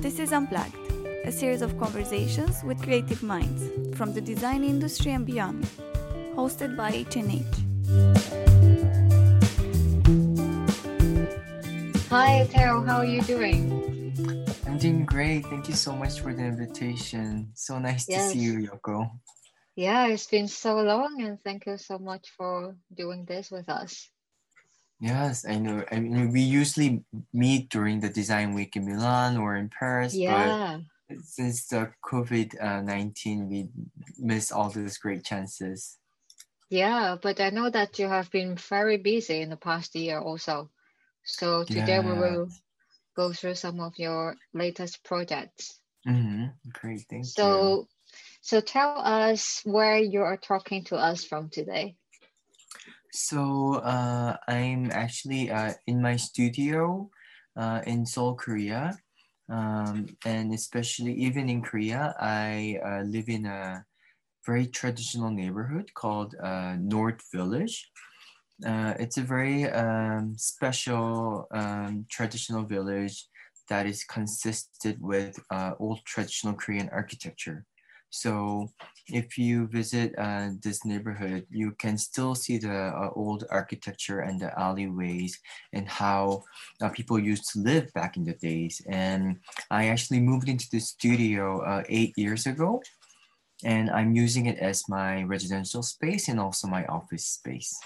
This is Unplugged, a series of conversations with creative minds from the design industry and beyond, hosted by HNH. Hi, Theo, how are you doing? I'm doing great. Thank you so much for the invitation. So nice Yes. to see you, Yoko. Yeah, it's been so long, and thank you so much for doing this with us. Yes, I know. I mean, we usually meet during the design week in Milan or in Paris, Yeah, but since the COVID uh, 19, we miss all those great chances. yeah, but I know that you have been very busy in the past year also. So today we will go through some of your latest projects. hmm Great, thank you. So, so tell us where you are talking to us from today. So uh, I'm actually uh, in my studio uh, in Seoul, Korea. Um, and especially even in Korea, I uh, live in a very traditional neighborhood called uh, North Village. Uh, it's a very um, special um, traditional village that is consisted with old traditional Korean architecture. So if you visit uh, this neighborhood, you can still see the uh, old architecture and the alleyways and how uh, people used to live back in the days. And I actually moved into the studio uh, eight years ago, and I'm using it as my residential space and also my office space.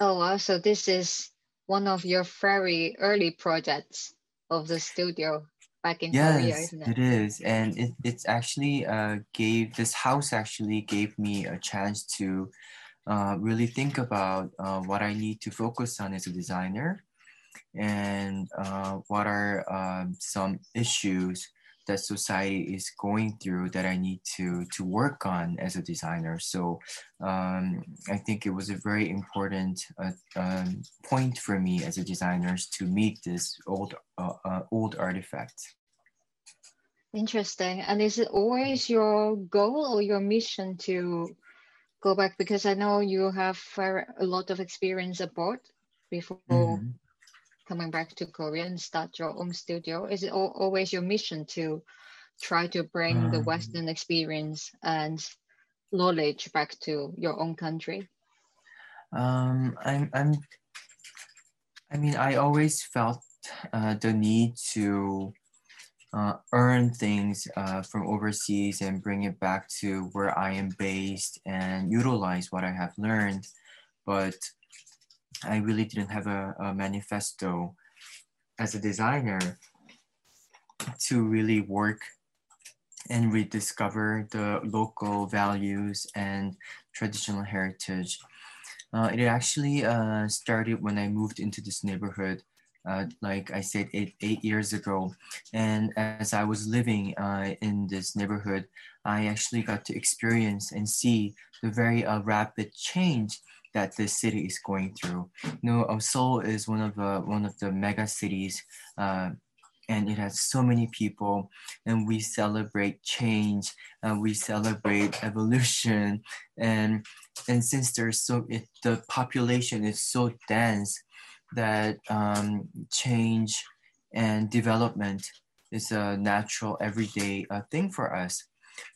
Oh, wow. So this is one of your very early projects of the studio back in Korea, Yes, isn't it it? is, and it, it's actually uh, gave this house actually gave me a chance to uh, really think about uh, what I need to focus on as a designer, and uh, what are um, some issues that society is going through that I need to to work on as a designer. So um, I think it was a very important uh, um, point for me as a designer to meet this old uh, uh, old artifact. Interesting. And is it always your goal or your mission to go back? Because I know you have a lot of experience abroad before Mhm. Coming back to Korea and start your own studio. Is it al always your mission to try to bring the Um, Western experience and knowledge back to your own country? Um, I'm, I'm, I mean, I always felt uh, the need to uh, earn things uh, from overseas and bring it back to where I am based and utilize what I have learned. But I really didn't have a, a manifesto as a designer to really work and rediscover the local values and traditional heritage. Uh, it actually uh, started when I moved into this neighborhood, uh, like I said, eight, eight years ago. And as I was living uh, in this neighborhood, I actually got to experience and see the very uh, rapid change that the city is going through. You know, uh, Seoul is one of the one of the mega cities, uh, and it has so many people, and we celebrate change, we celebrate evolution, and and since there's so it, the population is so dense that um, change and development is a natural everyday uh, thing for us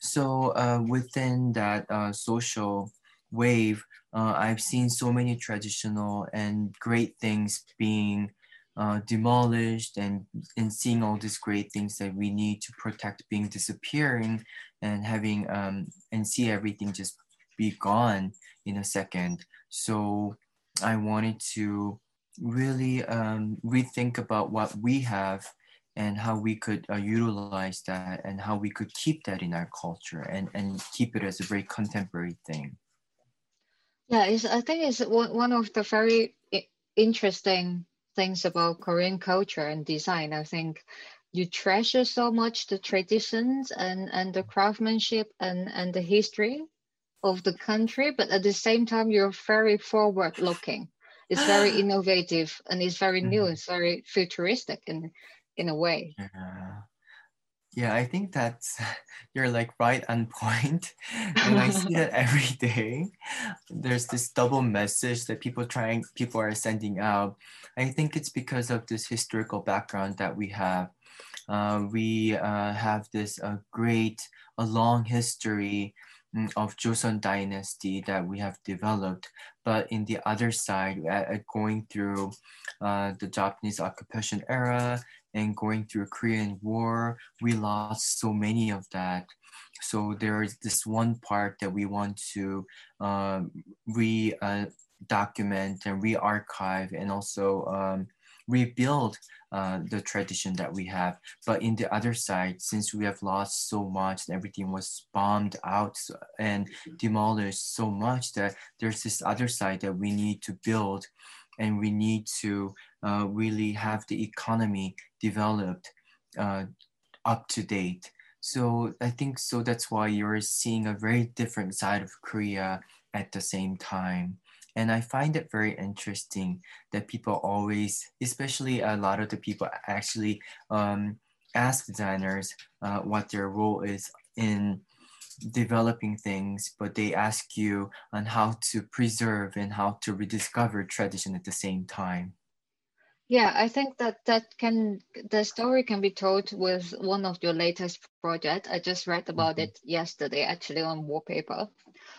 so uh, within that uh, social wave uh, i've seen so many traditional and great things being uh, demolished and, and seeing all these great things that we need to protect being disappearing and having um, and see everything just be gone in a second. So I wanted to really um, rethink about what we have and how we could uh, utilize that and how we could keep that in our culture and, and keep it as a very contemporary thing. Yeah, it's, I think it's one of the very interesting things about Korean culture and design. I think you treasure so much the traditions and, and the craftsmanship and, and the history of the country, but at the same time, you're very forward looking. It's very innovative and it's very new. It's very futuristic in in a way. Yeah. Yeah, I think that's you're like right on point. And I see that every day. There's this double message that people trying people are sending out. I think it's because of this historical background that we have. uh, we uh, have this uh, great, a long history of Joseon dynasty that we have developed. But in the other side, going through uh, the Japanese occupation era and going through Korean War, we lost so many of that. So there is this one part that we want to um, re uh, document and re-archive and also um, rebuild uh, the tradition that we have. But in the other side, since we have lost so much everything was bombed out and demolished so much that there's this other side that we need to build and we need to uh, really have the economy developed uh, up to date. So I think so that's why you're seeing a very different side of Korea at the same time. And I find it very interesting that people always, especially a lot of the people actually um, ask designers uh, what their role is in developing things, but they ask you on how to preserve and how to rediscover tradition at the same time. Yeah, I think that that can the story can be told with one of your latest project. I just read about mm-hmm. it yesterday, actually on wallpaper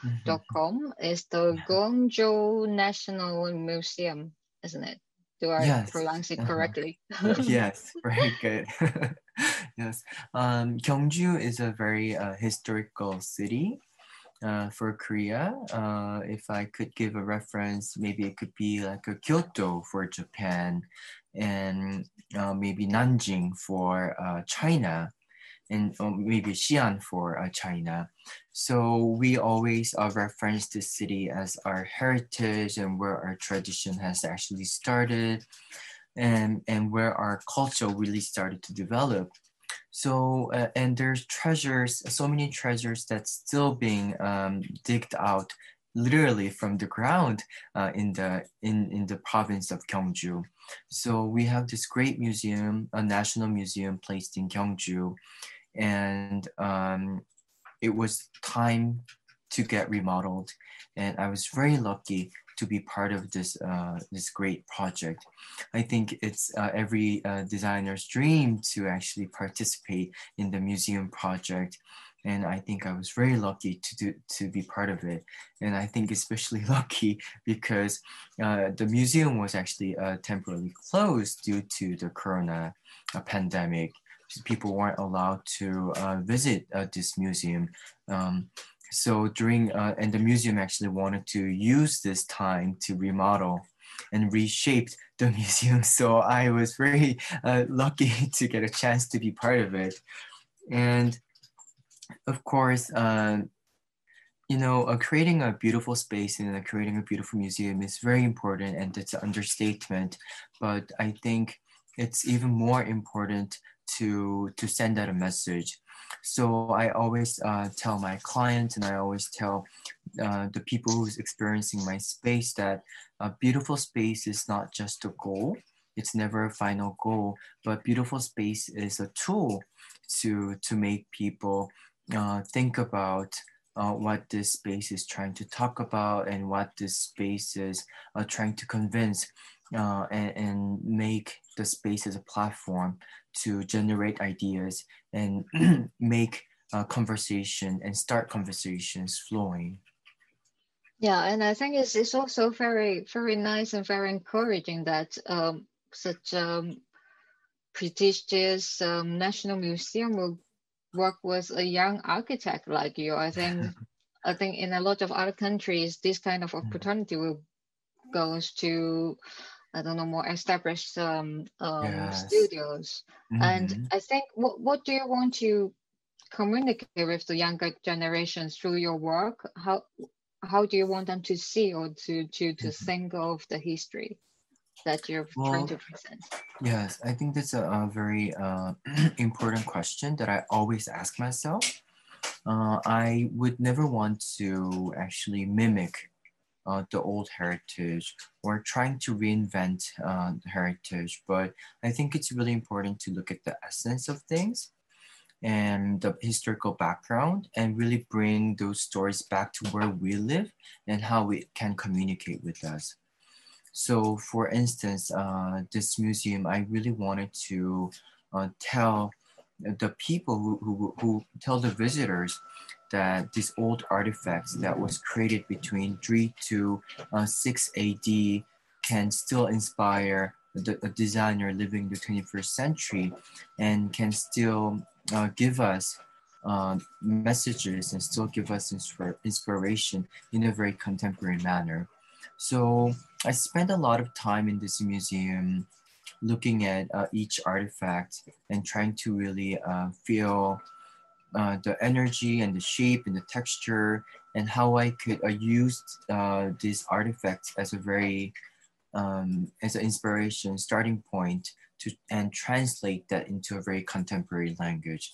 mm-hmm. is the Gyeongju National Museum, isn't it? Do I yes. pronounce it uh-huh. correctly? Yes, very good. yes, um, Gyeongju is a very uh, historical city uh, for Korea. Uh, if I could give a reference, maybe it could be like a Kyoto for Japan, and uh, maybe Nanjing for uh, China and maybe Xi'an for uh, China. So we always uh, reference the city as our heritage and where our tradition has actually started and, and where our culture really started to develop. So, uh, and there's treasures, so many treasures that's still being um, digged out literally from the ground uh, in the in in the province of Gyeongju. So we have this great museum, a national museum placed in Gyeongju, and um, it was time to get remodeled. And I was very lucky to be part of this uh, this great project. I think it's uh, every uh, designer's dream to actually participate in the museum project. And I think I was very lucky to do to be part of it. And I think especially lucky because uh, the museum was actually uh, temporarily closed due to the corona uh, pandemic people weren't allowed to visit this museum. Um, so during, uh, and the museum actually wanted to use this time to remodel and reshape the museum. So I was very uh, lucky to get a chance to be part of it. And of course, uh, you know, uh, creating a beautiful space and uh, creating a beautiful museum is very important and it's an understatement. But I think it's even more important to to send out a message so i always uh, tell my clients and i always tell uh, the people who's experiencing my space that a beautiful space is not just a goal. It's never a final goal but beautiful space is a tool to to make people uh, think about uh, what this space is trying to talk about and what this space is uh, trying to convince uh, and, and, make the space as a platform to generate ideas and make a conversation and start conversations flowing. Yeah, and I think it's, it's also very, very nice and very encouraging that um, such um, prestigious um, national museum will work with a young architect like you. I think I think in a lot of other countries, this kind of mm. opportunity will goes to I don't know more established um, um, yes. studios. Mm-hmm. And I think what what do you want to communicate with the younger generations through your work? How how do you want them to see or to to to mm-hmm. think of the history that you're well, trying to present? Yes, I think that's a, a very uh, important question that I always ask myself. Uh, I would never want to actually mimic uh, the old heritage or trying to reinvent uh, heritage. But I think it's really important to look at the essence of things and the historical background and really bring those stories back to where we live and how it can communicate with us. So, for instance, uh, this museum, I really wanted to uh, tell the people who, who, who tell the visitors that these old artifacts that was created between 3 to uh, 6 AD can still inspire the, designer living the 21st century and can still uh, give us uh, messages and still give us inspir- inspiration in a very contemporary manner. So I spent a lot of time in this museum looking at uh, each artifact and trying to really uh, feel uh, the energy and the shape and the texture and how I could uh, use uh, these artifacts as a very um, as an inspiration starting point to and translate that into a very contemporary language.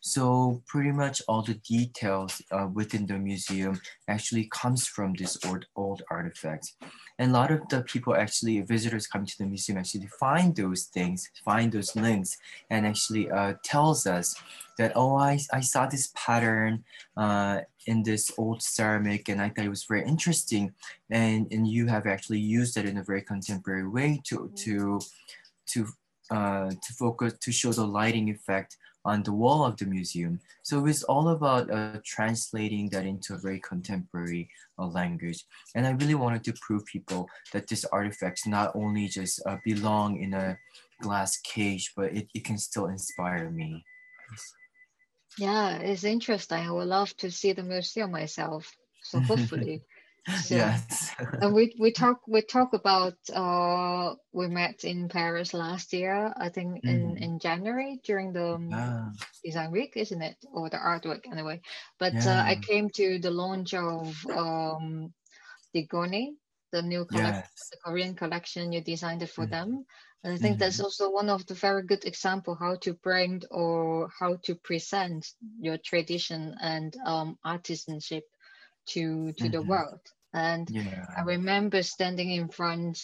So pretty much all the details uh, within the museum actually comes from this old, old artifacts. And a lot of the people actually, visitors coming to the museum actually find those things, find those links and actually uh, tells us that, oh, I, I saw this pattern uh, in this old ceramic and I thought it was very interesting. And, and you have actually used it in a very contemporary way to, to, to uh, to focus to show the lighting effect on the wall of the museum. So it's all about uh, translating that into a very contemporary uh, language. And I really wanted to prove people that these artifacts not only just uh, belong in a glass cage, but it, it can still inspire me. Yeah, it's interesting. I would love to see the museum myself. So hopefully So, yes. and we we talk we talk about uh we met in Paris last year. I think in mm. in January during the um, yeah. design week, isn't it, or the art week anyway? But yeah. uh, I came to the launch of um de Gournay, the new collection, yes. the Korean collection. You designed it for mm. them. And I think mm that's mm-hmm. also one of the very good example how to bring or how to present your tradition and um, artisanship to to mm-hmm. the world and yeah. i remember standing in front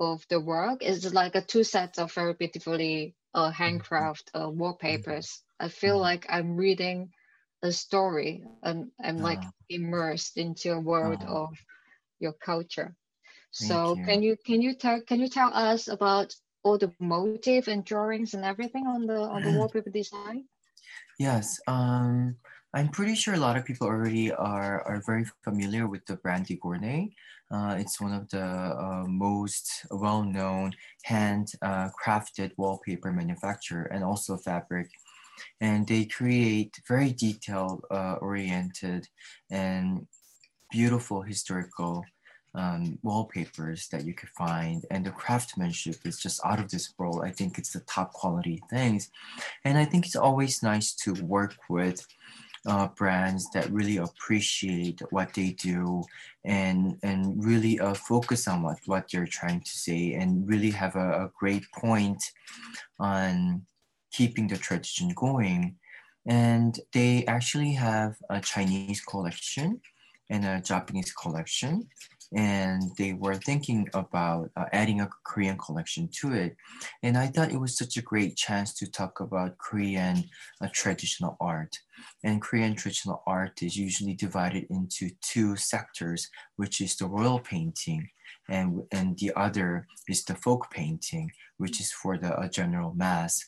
of the work it's like a two sets of very beautifully uh, handcraft uh, wallpapers i feel mm-hmm. like i'm reading a story and i'm like immersed into a world of your culture so you. can you can you tell can you tell us about all the motive and drawings and everything on the on the wallpaper design yes um I'm pretty sure a lot of people already are, are very familiar with the brand de Gournay. Uh, it's one of the uh, most well-known hand-crafted uh, wallpaper manufacturer and also fabric. And they create very detailed uh, and beautiful historical um, wallpapers that you could find and the craftsmanship is just out of this world i think it's the top quality things and i think it's always nice to work with uh, brands that really appreciate what they do and and really uh, focus on what what they're trying to say and really have a, a great point on keeping the tradition going. And they actually have a chinese collection and a japanese collection and they were thinking about uh, adding a Korean collection to it. And I thought it was such a great chance to talk about Korean uh, traditional art. And Korean traditional art is usually divided into two sectors, which is the royal painting, and, and the other is the folk painting, which is for the uh, general mass.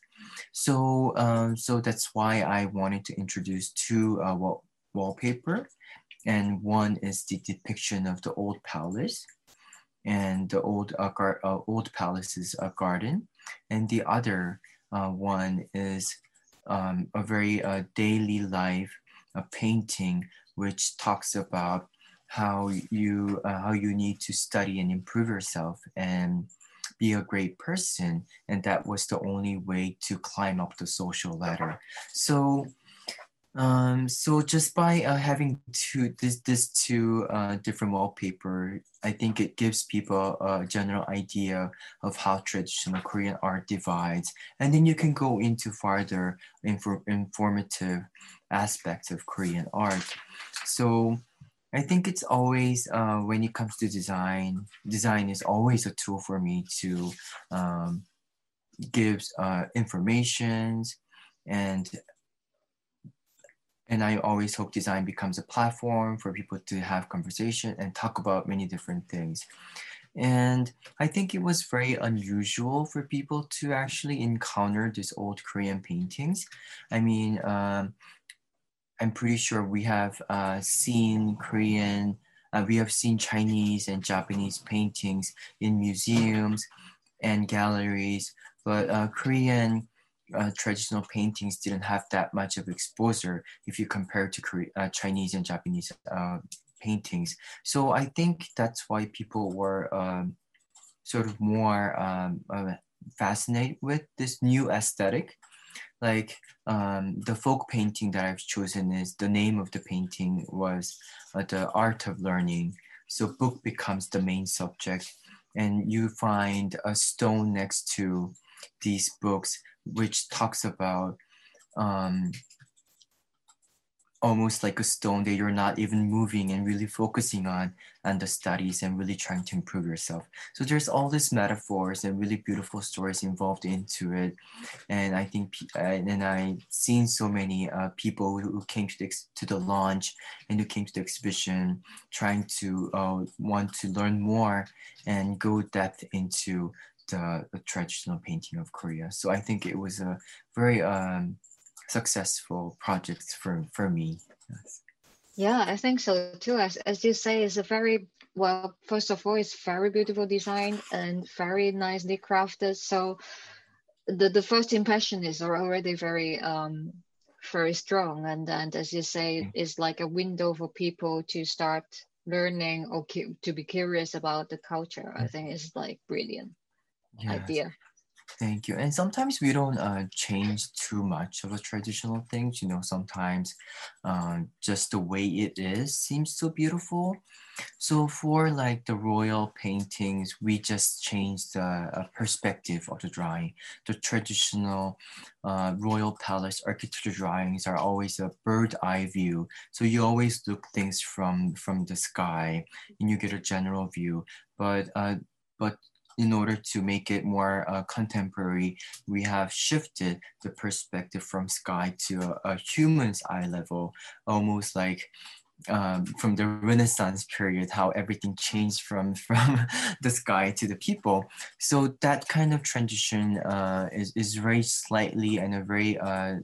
So, um, so that's why I wanted to introduce two uh, wall- wallpaper and one is the depiction of the old palace and the old uh, gar- uh, old palace's uh, garden, and the other uh, one is um, a very uh, daily life painting which talks about how you uh, how you need to study and improve yourself and be a great person. And that was the only way to climb up the social ladder. So um, so just by uh, having two this this two uh, different wallpaper, I think it gives people a general idea of how traditional Korean art divides, and then you can go into farther infor- informative aspects of Korean art. So I think it's always uh, when it comes to design, design is always a tool for me to um, gives uh, informations and and I always hope design becomes a platform for people to have conversation and talk about many different things. And I think it was very unusual for people to actually encounter these old Korean paintings. I mean, um, I'm pretty sure we have uh, seen Korean, uh, we have seen Chinese and Japanese paintings in museums and galleries, but uh, Korean uh, traditional paintings didn't have that much of exposure if you compare to Korean, uh, Chinese and Japanese uh, paintings. So I think that's why people were um, sort of more um, uh, fascinated with this new aesthetic. Like um, the folk painting that I've chosen is the name of the painting was uh, the art of learning. So book becomes the main subject, and you find a stone next to these books, which talks about um, almost like a stone that you're not even moving and really focusing on and the studies and really trying to improve yourself. So there's all these metaphors and really beautiful stories involved into it. And i think and i've seen so many uh, people who came to the, to the launch and who came to the exhibition trying to uh, want to learn more and go depth into the, the traditional painting of korea so i think it was a very um, successful project for for me. Yes. Yeah, I think so too. As as you say, it's a very well. First of all, it's very beautiful design and very nicely crafted. So the the first impression is already very um very strong. And then, as you say, mm. it's like a window for people to start learning or to be curious about the culture. I think it's like brilliant yes. idea. Thank you. And sometimes we don't uh, change too much of the traditional things. You know, sometimes uh, just the way it is seems so beautiful. So for like the royal paintings, we just change the uh, perspective of the drawing. The traditional uh, royal palace architecture drawings are always a bird eye view. So you always look things from from the sky and you get a general view. But uh, but in order to make it more uh, contemporary, we have shifted the perspective from sky to a, a human's eye level, almost like um, from the Renaissance period, how everything changed from from the sky to the people. So that kind of transition uh, is is very slightly and a very uh,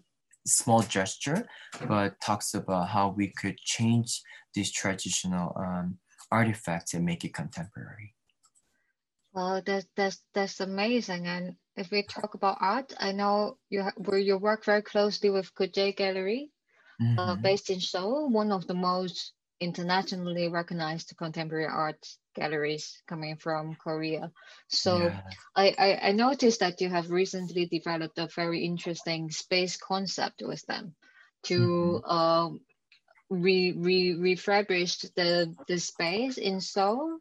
small gesture, but talks about how we could change these traditional um, artifacts and make it contemporary. Well, that's that's that's amazing. And if we talk about art, I know you where you work very closely with Kukje Gallery, uh, mm-hmm. uh, based in Seoul, one of the most internationally recognized contemporary art galleries coming from Korea. So yeah. I, I, I noticed that you have recently developed a very interesting space concept with them to mm-hmm. um, re, re refurbish the the space in Seoul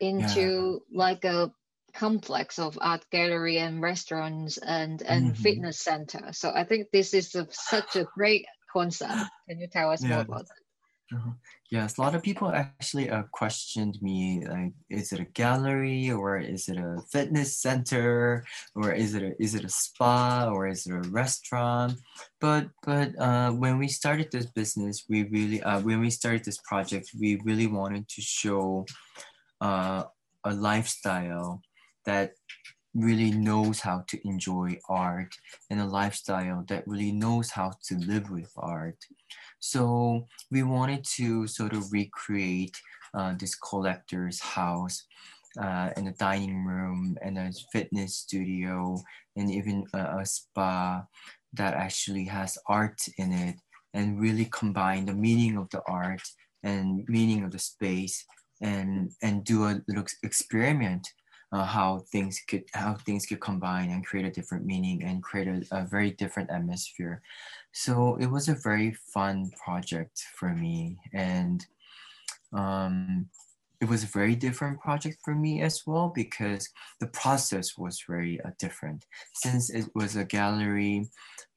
into yeah. like a complex of art gallery and restaurants and and mm-hmm. fitness center so i think this is a, such a great concept can you tell us yeah. more about that uh-huh. yes a lot of people actually uh, questioned me like is it a gallery or is it a fitness center or is it a, is it a spa or is it a restaurant but but uh, when we started this business we really uh, when we started this project we really wanted to show uh, a lifestyle that really knows how to enjoy art and a lifestyle that really knows how to live with art. So we wanted to sort of recreate uh, this collector's house uh, and a dining room and a fitness studio and even a, a spa that actually has art in it and really combine the meaning of the art and meaning of the space and and do a little experiment uh, how things could how things could combine and create a different meaning and create a, a very different atmosphere. So it was a very fun project for me and um, it was a very different project for me as well because the process was very uh, different. Since it was a gallery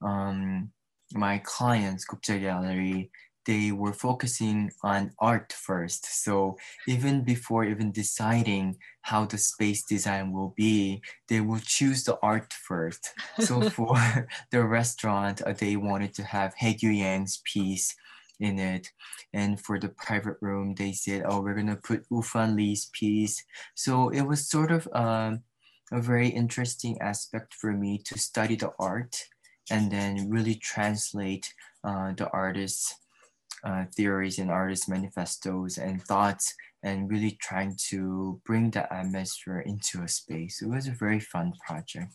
um, my clients Kukje Gallery they were focusing on art first. So even before even deciding how the space design will be, they will choose the art first. So for the restaurant, uh, they wanted to have Haegue Yang's piece in it. And for the private room, they said, oh, we're going to put Ufan Li's piece. So it was sort of um, a very interesting aspect for me to study the art and then really translate uh, the artist's uh, theories and artists' manifestos and thoughts and really trying to bring the atmosphere into a space. It was a very fun project.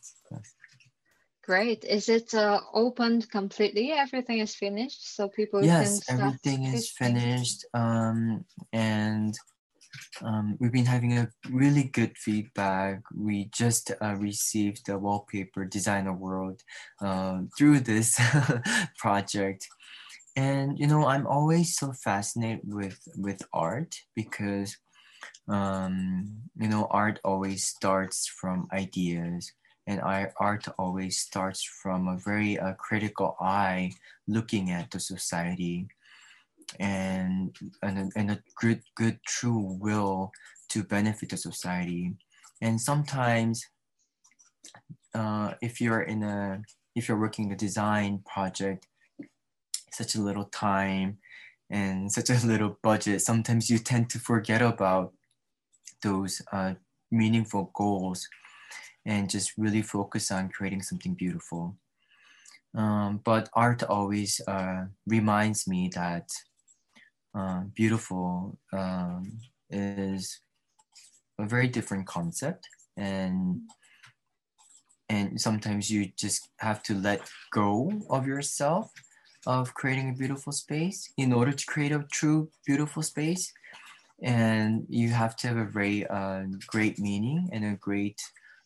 Great. Is it uh, opened completely? Everything is finished, so people yes, everything is finished. Um, and um, we've been having a really good feedback. We just uh, received the wallpaper design award uh, through this project, and you know I'm always so fascinated with with art because um, you know art always starts from ideas and art always starts from a very uh, critical eye looking at the society and, and, and a good, good true will to benefit the society. And sometimes uh, if you're in a, if you're working a design project, such a little time and such a little budget, sometimes you tend to forget about those uh, meaningful goals and just really focus on creating something beautiful. Um, but art always uh, reminds me that uh, beautiful um, is a very different concept and and sometimes you just have to let go of yourself of creating a beautiful space in order to create a true beautiful space and you have to have a very uh, great meaning and a great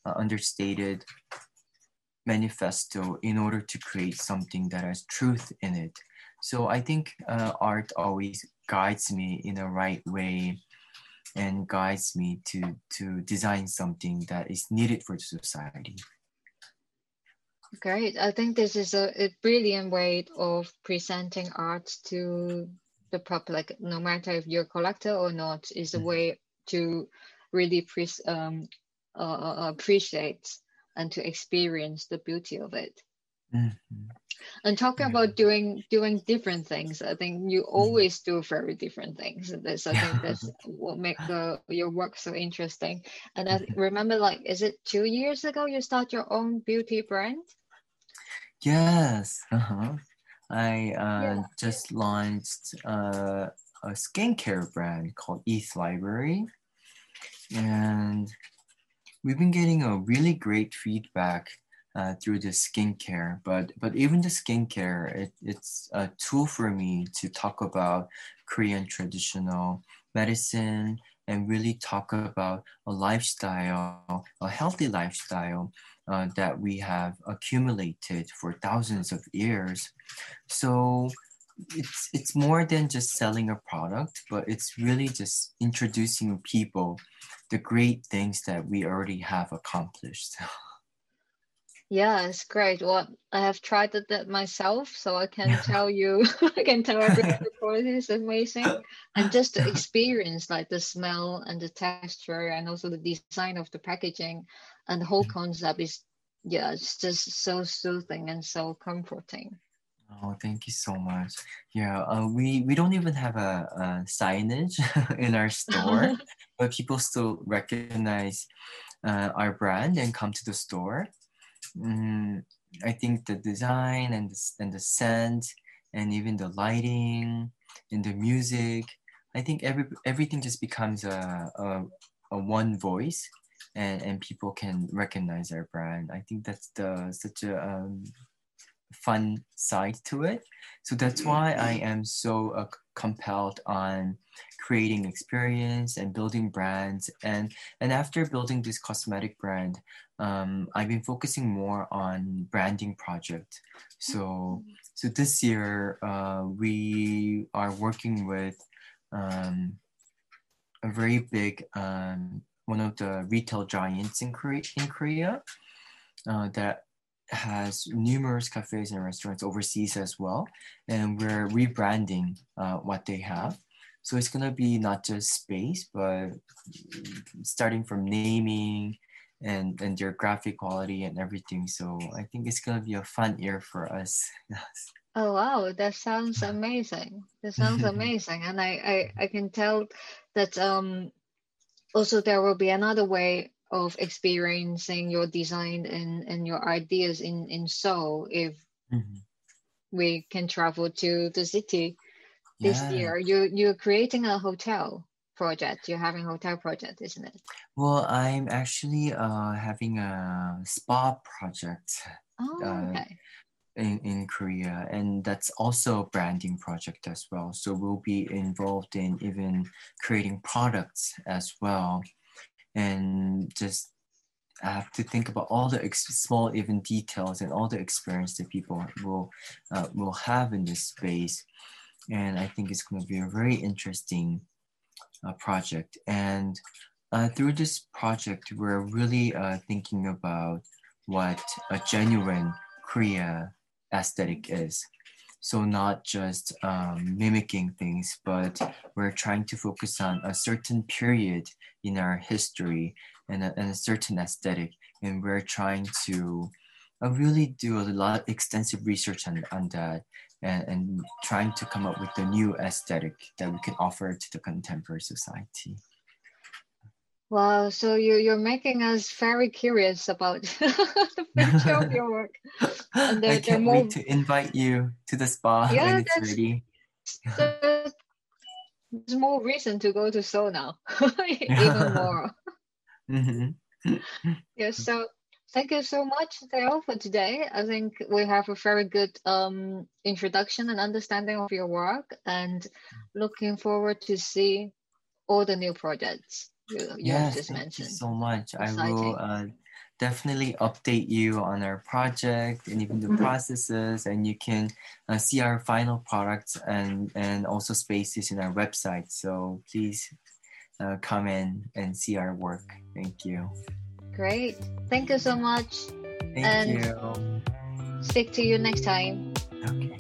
uh, understated manifesto in order to create something that has truth in it. So I think uh, art always guides me in the right way and guides me to, to design something that is needed for society. Great. I think this is a, a brilliant way of presenting art to the public, no matter if you're a collector or not, is a mm-hmm. way to really pre- um, uh, appreciate and to experience the beauty of it. Mm-hmm. And talking mm-hmm. about doing doing different things, I think you mm-hmm. always do very different things. That's I think that's what make the your work so interesting. And I mm-hmm. remember, like, is it two years ago you start your own beauty brand? Yes. Uh-huh. I uh, yeah. just launched uh, a skincare brand called ETH Library, and we've been getting a really great feedback uh, through the skincare, but but even the skincare, it, it's a tool for me to talk about Korean traditional medicine and really talk about a lifestyle, a healthy lifestyle uh, that we have accumulated for thousands of years. So it's it's more than just selling a product, but it's really just introducing people the great things that we already have accomplished. Yeah, it's great. Well, I have tried it that myself, so I can tell you, I can tell everything the quality is amazing. And just the experience, like the smell and the texture, and also the design of the packaging, and the whole mm. concept is, yeah, it's just so soothing and so comforting. Oh, thank you so much. Yeah, uh, we we don't even have a, a signage in our store, but people still recognize uh, our brand and come to the store. Mm, I think the design and the, and the scent and even the lighting and the music, I think every everything just becomes a, a, a one voice and, and people can recognize our brand. I think that's the such a um, fun side to it. So that's why I am so uh, compelled on creating experience and building brands. And and after building this cosmetic brand, um, I've been focusing more on branding project. So so this year uh, we are working with um, a very big um, one of the retail giants in Korea, in Korea uh, that has numerous cafes and restaurants overseas as well. And we're rebranding uh, what they have. So it's gonna be not just space, but starting from naming and, and your graphic quality and everything. So I think it's gonna be a fun year for us. Oh wow, that sounds amazing. That sounds amazing, and I, I I can tell that um also there will be another way of experiencing your design and and your ideas in in Seoul if Mhm. we can travel to the city this Yeah. year. You you're creating a hotel project. You're having hotel project, isn't it? Well, I'm actually uh, having a spa project Oh, Uh, okay. in, in Korea, and that's also a branding project as well. So we'll be involved in even creating products as well, and just I have to think about all the ex- small even details and all the experience that people will uh, will have in this space, and I think it's going to be a very interesting uh, project. And uh, through this project, we're really uh, thinking about what a genuine Korea aesthetic is. So not just um, mimicking things, but we're trying to focus on a certain period in our history and a, and a certain aesthetic, and we're trying to uh, really do a lot of extensive research on, on that and, and trying to come up with a new aesthetic that we can offer to the contemporary society. Wow, so you you're making us very curious about the future of your work. And I can't more- wait to invite you to the spa Yeah, when it's that's- ready. So there's more reason to go to Seoul now, even more. Mhm. Yes, so thank you so much, Theo, for today. I think we have a very good um, introduction and understanding of your work, and looking forward to see all the new projects you, you have Yes, just thank you mentioned. so much. I will uh, definitely update you on our project and even the Mhm. processes, and you can uh, see our final products and and also spaces in our website. So please uh, come in and see our work. Thank you. Great. Thank you so much. Thank And- you. Speak to you next time. Okay.